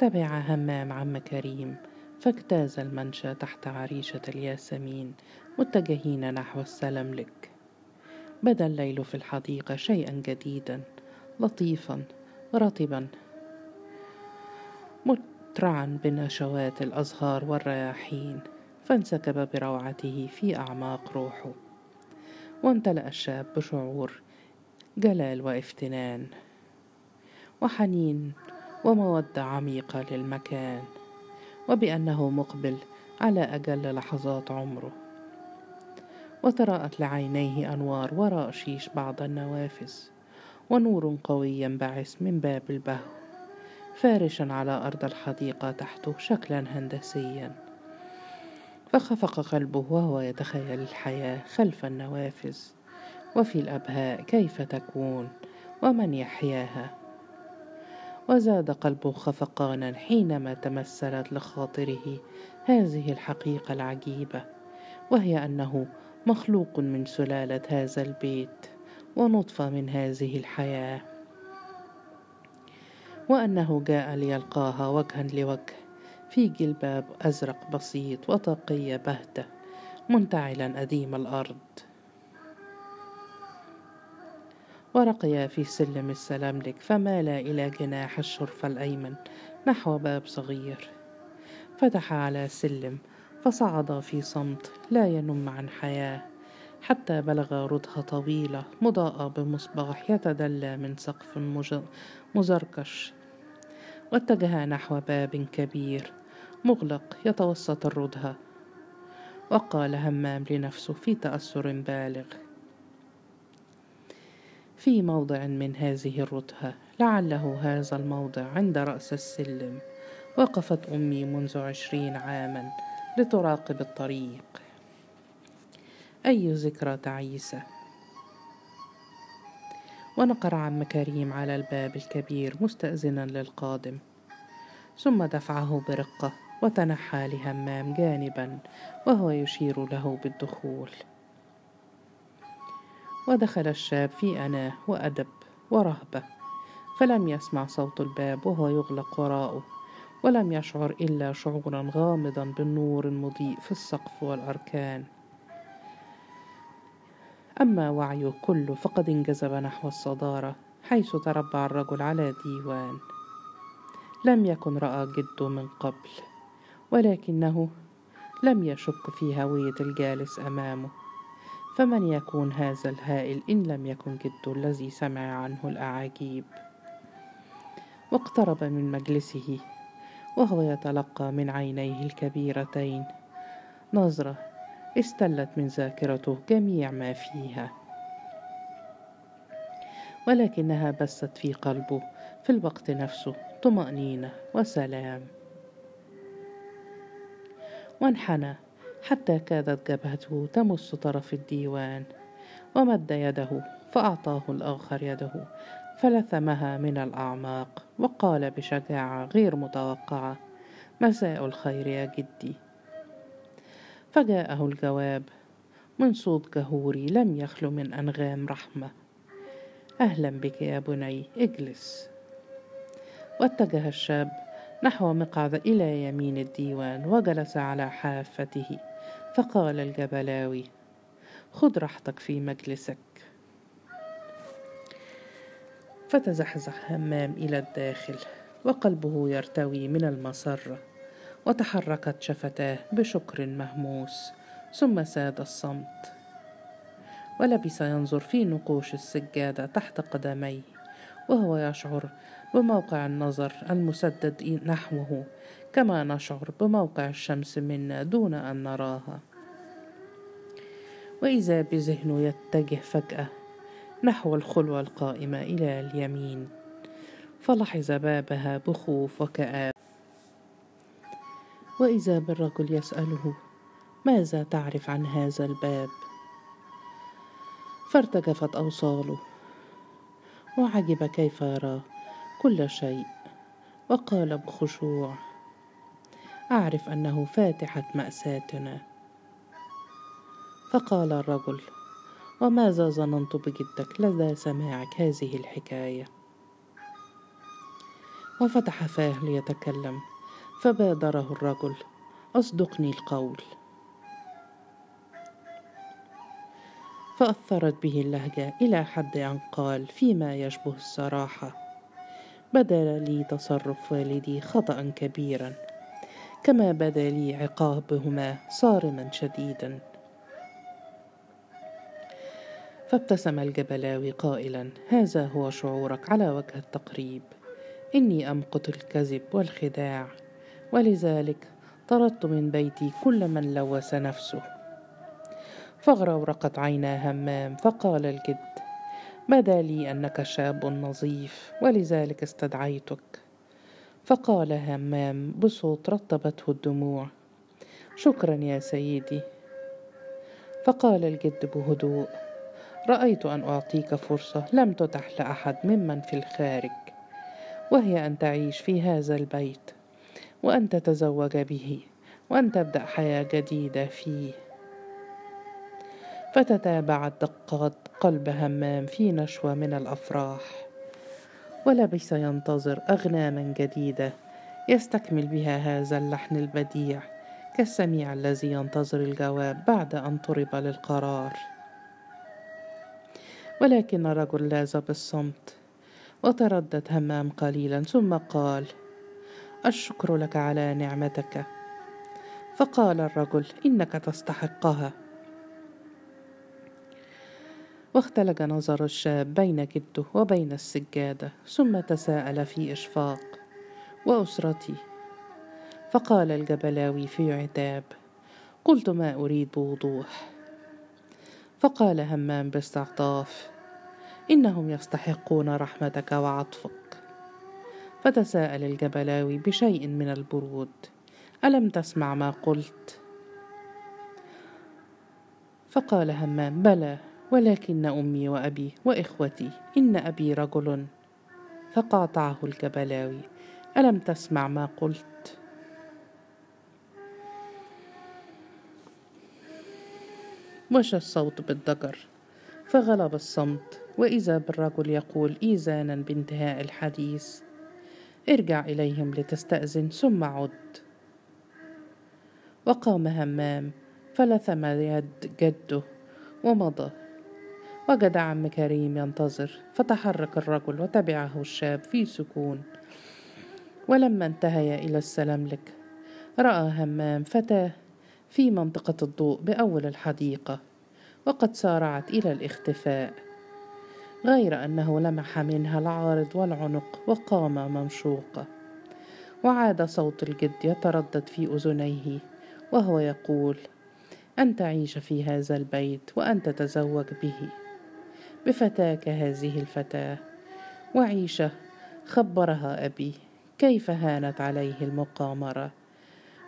تبع همام عم كريم فاجتاز المنشى تحت عريشة الياسمين متجهين نحو السلملك بدا الليل في الحديقة شيئا جديدا لطيفا رطبا مترعا بنشوات الأزهار والرياحين فانسكب بروعته في أعماق روحه. وامتلأ الشاب بشعور جلال وافتنان. وحنين ومودة عميقة للمكان وبأنه مقبل على أجل لحظات عمره. وتراءت لعينيه أنوار وراء شيش بعض النوافذ ونور قوي ينبعث من باب البهو فارشا على أرض الحديقة تحته شكلا هندسيا. فخفق قلبه وهو يتخيل الحياة خلف النوافذ وفي الأبهاء كيف تكون ومن يحياها. وزاد قلبه خفقانا حينما تمثلت لخاطره هذه الحقيقة العجيبة وهي أنه مخلوق من سلالة هذا البيت ونطفة من هذه الحياة. وأنه جاء ليلقاها وجها لوجه في جلباب أزرق بسيط وطاقية بهتة منتعلا أديم الأرض. ورقيا في سلم السلاملك فمالا إلى جناح الشرفة الأيمن نحو باب صغير. فتح على سلم فصعد في صمت لا ينم عن حياة. حتى بلغ ردهة طويلة مضاءة بمصباح يتدلى من سقف مزركش. واتجه نحو باب كبير مغلق يتوسط الردهة وقال همام لنفسه في تأثر بالغ في موضع من هذه الردهة لعله هذا الموضع عند رأس السلم. وقفت أمي منذ عشرين عاما لتراقب الطريق. أي ذكرى تعيسة؟ ونقر عم كريم على الباب الكبير مستأذنا للقادم. ثم دفعه برقة وتنحى لهمام جانبا وهو يشير له بالدخول. ودخل الشاب في أناة وأدب ورهبة فلم يسمع صوت الباب وهو يغلق وراءه ولم يشعر إلا شعورا غامضا بالنور المضيء في السقف والأركان. أما وعيه كله فقد انجذب نحو الصدارة حيث تربع الرجل على ديوان. لم يكن رأى جده من قبل ولكنه لم يشك في هوية الجالس أمامه. فمن يكون هذا الهائل إن لم يكن جده الذي سمع عنه الأعاجيب؟ واقترب من مجلسه وهو يتلقى من عينيه الكبيرتين. نظرة استلت من ذاكرته جميع ما فيها. ولكنها بست في قلبه في الوقت نفسه طمأنينة وسلام. وانحنى حتى كادت جبهته تمس طرف الديوان ومد يده فأعطاه الآخر يده فلثمها من الأعماق وقال بشجاعة غير متوقعة مساء الخير يا جدي. فجاءه الجواب من صوت جهوري لم يخلو من أنغام رحمة. أهلا بك يا بني اجلس. واتجه الشاب نحو مقعد إلى يمين الديوان وجلس على حافته. فقال الجبلاوي خذ راحتك في مجلسك. فتزحزح همام إلى الداخل وقلبه يرتوي من المسرة وتحركت شفتاه بشكر مهموس ثم ساد الصمت. ولبس ينظر في نقوش السجادة تحت قدميه وهو يشعر بموقع النظر المسدد نحوه كما نشعر بموقع الشمس منا دون أن نراها. وإذا بذهنه يتجه فجأة نحو الخلوة القائمة إلى اليمين فلحظ بابها بخوف وكآب وإذا بالرجل يسأله ماذا تعرف عن هذا الباب؟ فارتجفت أوصاله وعجب كيف يرى كل شيء. وقال بخشوع أعرف أنه فاتحة مأساتنا. فقال الرجل وماذا ظننت بجدك؟ لدى سماعك هذه الحكاية؟ وفتح فاه ليتكلم. فبادره الرجل أصدقني القول. فأثرت به اللهجة إلى حد أن قال فيما يشبه الصراحة بدا لي تصرف والدي خطأ كبيرا. كما بدا لي عقابهما صارما شديدا. فابتسم الجبلاوي قائلا هذا هو شعورك على وجه التقريب. إني أمقت الكذب والخداع ولذلك طردت من بيتي كل من لوث نفسه. فاغرورقت عينا همام فقال الجد بدا لي أنك شاب نظيف ولذلك استدعيتك. فقال همام بصوت رطبته الدموع. شكرا يا سيدي. فقال الجد بهدوء رأيت أن أعطيك فرصة لم تتح لأحد ممن في الخارج وهي أن تعيش في هذا البيت وأن تتزوج به وأن تبدأ حياة جديدة فيه. فتتابعت دقات قلب همام في نشوة من الأفراح. ولبس ينتظر أغناما جديدة. يستكمل بها هذا اللحن البديع كالسميع الذي ينتظر الجواب بعد أن طرب للقرار. ولكن الرجل لاز بالصمت وتردد همام قليلا ثم قال الشكر لك على نعمتك. فقال الرجل إنك تستحقها. واختلج نظر الشاب بين جده وبين السجادة ثم تساءل في إشفاق واسرتي فقال الجبلاوي في عتاب قلت ما أريد بوضوح فقال همام باستعطاف إنهم يستحقون رحمتك وعطفك. فتساءل الجبلاوي بشيء من البرود ألم تسمع ما قلت؟ فقال همام بلى. ولكن أمي وأبي وإخوتي إن أبي رجل فقاطعه الجبلاوي ألم تسمع ما قلت؟ مشى الصوت بالضجر فغلب الصمت وإذا بالرجل يقول ايذانا بانتهاء الحديث. ارجع إليهم لتستأذن ثم عد. وقام همام فلثم يد جده ومضى. وجد عم كريم ينتظر فتحرك الرجل وتبعه الشاب في سكون. ولما انتهيا إلى السلملك رأى همام فتاة في منطقة الضوء بأول الحديقة وقد سارعت إلى الاختفاء. غير أنه لمح منها العارض والعنق وقام ممشوقه وعاد صوت الجد يتردد في أذنيه وهو يقول أن تعيش في هذا البيت وأن تتزوج به. بفتاك هذه الفتاة. وعيشة خبرها أبي كيف هانت عليه المقامرة؟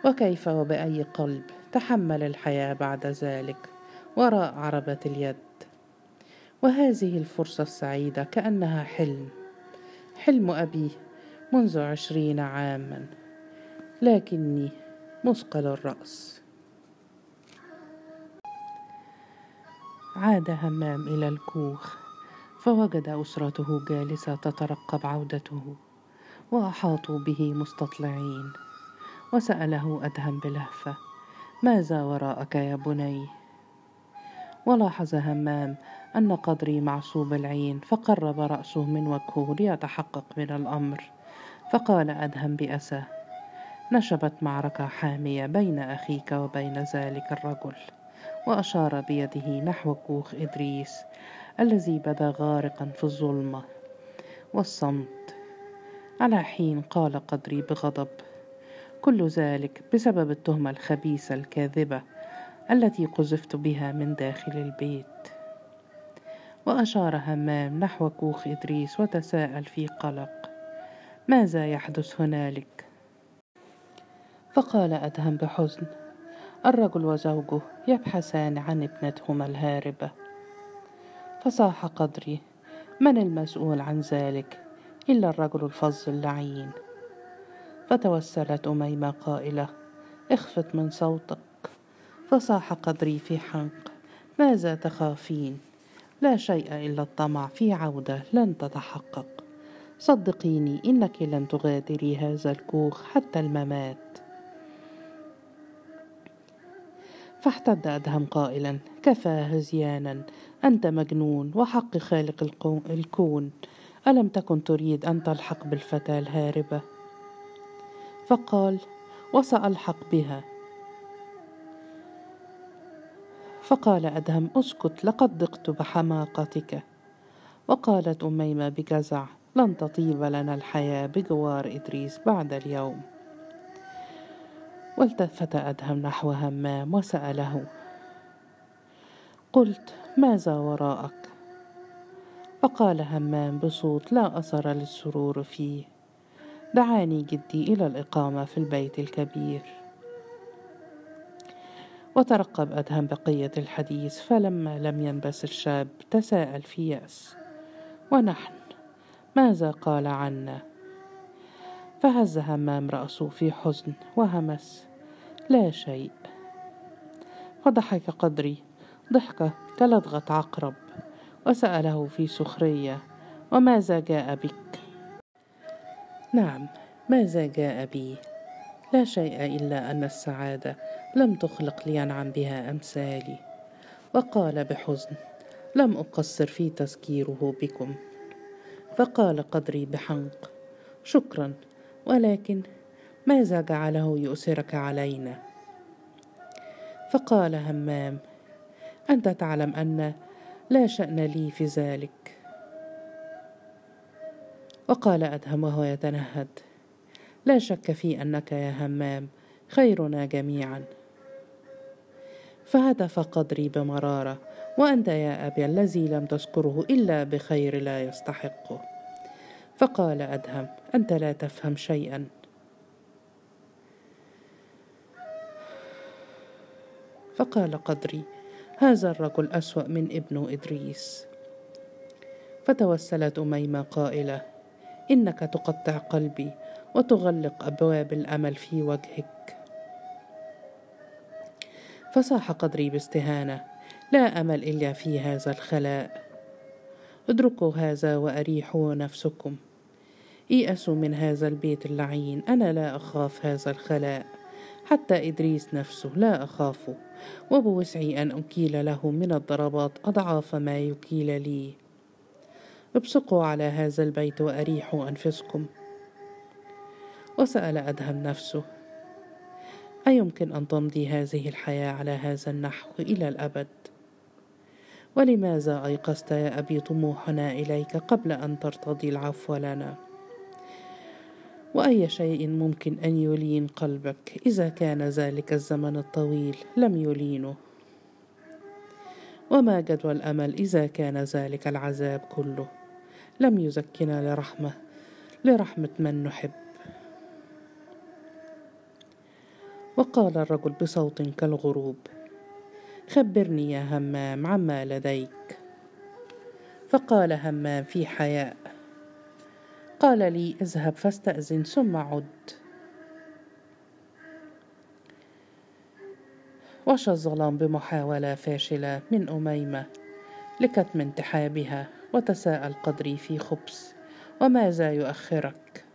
وكيف وبأي قلب تحمل الحياة بعد ذلك وراء عربة اليد؟ وهذه الفرصة السعيدة كأنها حلم. حلم أبي منذ عشرين عاما لكني مثقل الرأس. عاد همام إلى الكوخ فوجد أسرته جالسة تترقب عودته وأحاطوا به مستطلعين. وسأله أدهم بلهفة ماذا وراءك يا بني؟ ولاحظ همام أن قدري معصوب العين فقرب رأسه من وجهه ليتحقق من الأمر. فقال أدهم باسى نشبت معركة حامية بين أخيك وبين ذلك الرجل. وأشار بيده نحو كوخ إدريس الذي بدا غارقا في الظلمة. والصمت. على حين قال قدري بغضب. كل ذلك بسبب التهمة الخبيثة الكاذبة التي قذفت بها من داخل البيت. وأشار همام نحو كوخ إدريس وتساءل في قلق. ماذا يحدث هنالك؟ فقال أدهم بحزن. الرجل وزوجه يبحثان عن ابنتهما الهاربة. فصاح قدري من المسؤول عن ذلك؟ إلا الرجل الفظ اللعين. فتوسلت أميمة قائلة اخفت من صوتك. فصاح قدري في حنق ماذا تخافين؟ لا شيء إلا الطمع في عودة لن تتحقق. صدقيني إنك لن تغادري هذا الكوخ حتى الممات. فاحتد أدهم قائلا كفى هزيانا أنت مجنون وحق خالق الكون. ألم تكن تريد أن تلحق بالفتاة الهاربة؟ فقال وسألحق بها. فقال أدهم أسكت لقد ضقت بحماقتك. وقالت أميمة بجزع لن تطيب لنا الحياة بجوار إدريس بعد اليوم. والتفت أدهم نحو همام وسأله قلت ماذا وراءك؟ فقال همام بصوت لا أثر للسرور فيه دعاني جدي إلى الإقامة في البيت الكبير. وترقب أدهم بقية الحديث فلما لم ينبس الشاب تساءل في يأس ونحن؟ ماذا قال عنا؟ فهز همام رأسه في حزن وهمس لا شيء. وضحك قدري ضحكة كلدغة عقرب. وسأله في سخرية وماذا جاء بك؟ نعم ماذا جاء بي؟ لا شيء إلا أن السعادة لم تخلق لينعم بها أمثالي. وقال بحزن لم أقصر في تذكيره بكم. فقال قدري بحنق شكرا ولكن ماذا جعله يؤثرك علينا؟ فقال همام أنت تعلم أن لا شأن لي في ذلك. وقال أدهم وهو يتنهد لا شك في أنك يا همام خيرنا جميعا. فهتف قدري بمرارة وأنت يا أبي الذي لم تذكره إلا بخير لا يستحقه. فقال أدهم أنت لا تفهم شيئا. فقال قدري هذا الرجل أسوأ من ابن إدريس. فتوسلت أميمة قائلة إنك تقطع قلبي وتغلق أبواب الأمل في وجهك. فصاح قدري باستهانة لا أمل إلا في هذا الخلاء. ادركوا هذا وأريحوا نفسكم. ايأسوا من هذا البيت اللعين. أنا لا أخاف هذا الخلاء. حتى إدريس نفسه لا اخافه وبوسعي أن أكيل له من الضربات أضعاف ما يكيل لي. ابصقوا على هذا البيت وأريحوا أنفسكم. وسأل أدهم نفسه أيمكن أن تمضي هذه الحياة على هذا النحو إلى الأبد؟ ولماذا أيقظت يا أبي طموحنا إليك قبل أن ترتضي العفو لنا؟ وأي شيء ممكن أن يلين قلبك إذا كان ذلك الزمن الطويل لم يلينه؟ وما جدوى الأمل إذا كان ذلك العذاب كله؟ لم يزكنا لرحمة لرحمة من نحب. وقال الرجل بصوت كالغروب خبرني يا همام عما لديك. فقال همام في حياء قال لي اذهب فاستأذن ثم عد. وشى الظلام بمحاولة فاشلة من أميمة لكتم انتحابها وتساءل قدري في خبث وماذا يؤخرك؟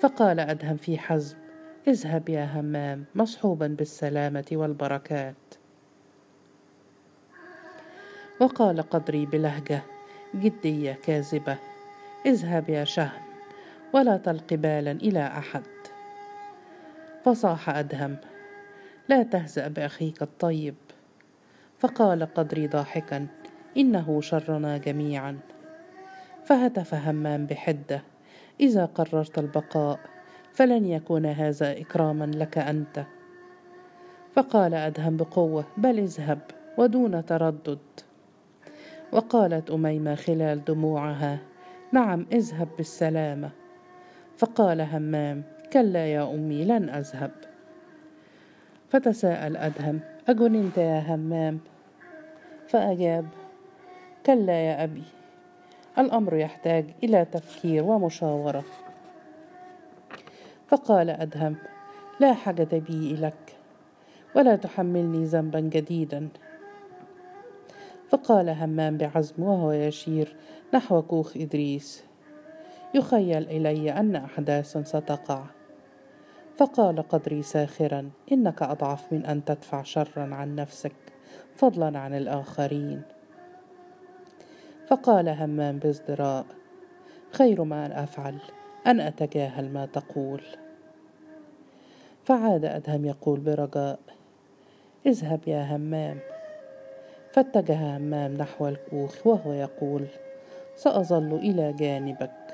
فقال أدهم في حزم اذهب يا همام مصحوبا بالسلامة والبركات. وقال قدري بلهجة جدية كاذبة اذهب يا شهم ولا تلق بالا إلى أحد. فصاح أدهم لا تهزأ بأخيك الطيب. فقال قدري ضاحكا إنه شرنا جميعا. فهتف همام بحدة إذا قررت البقاء فلن يكون هذا إكراما لك أنت. فقال أدهم بقوة بل اذهب ودون تردد. وقالت أميمة خلال دموعها نعم اذهب بالسلامة. فقال همام كلا يا أمي لن أذهب. فتساءل أدهم أجننت يا همام؟ فأجاب كلا يا أبي الأمر يحتاج إلى تفكير ومشاورة. فقال أدهم لا حاجة بي إليك ولا تحملني ذنبا جديدا. فقال همام بعزم وهو يشير نحو كوخ إدريس يخيل إلي أن أحداث ستقع. فقال قدري ساخرا إنك أضعف من أن تدفع شرا عن نفسك فضلا عن الآخرين. فقال همام بازدراء خير ما أن أفعل أن أتجاهل ما تقول. فعاد أدهم يقول برجاء اذهب يا همام. فاتجه همام نحو الكوخ وهو يقول سأظل إلى جانبك.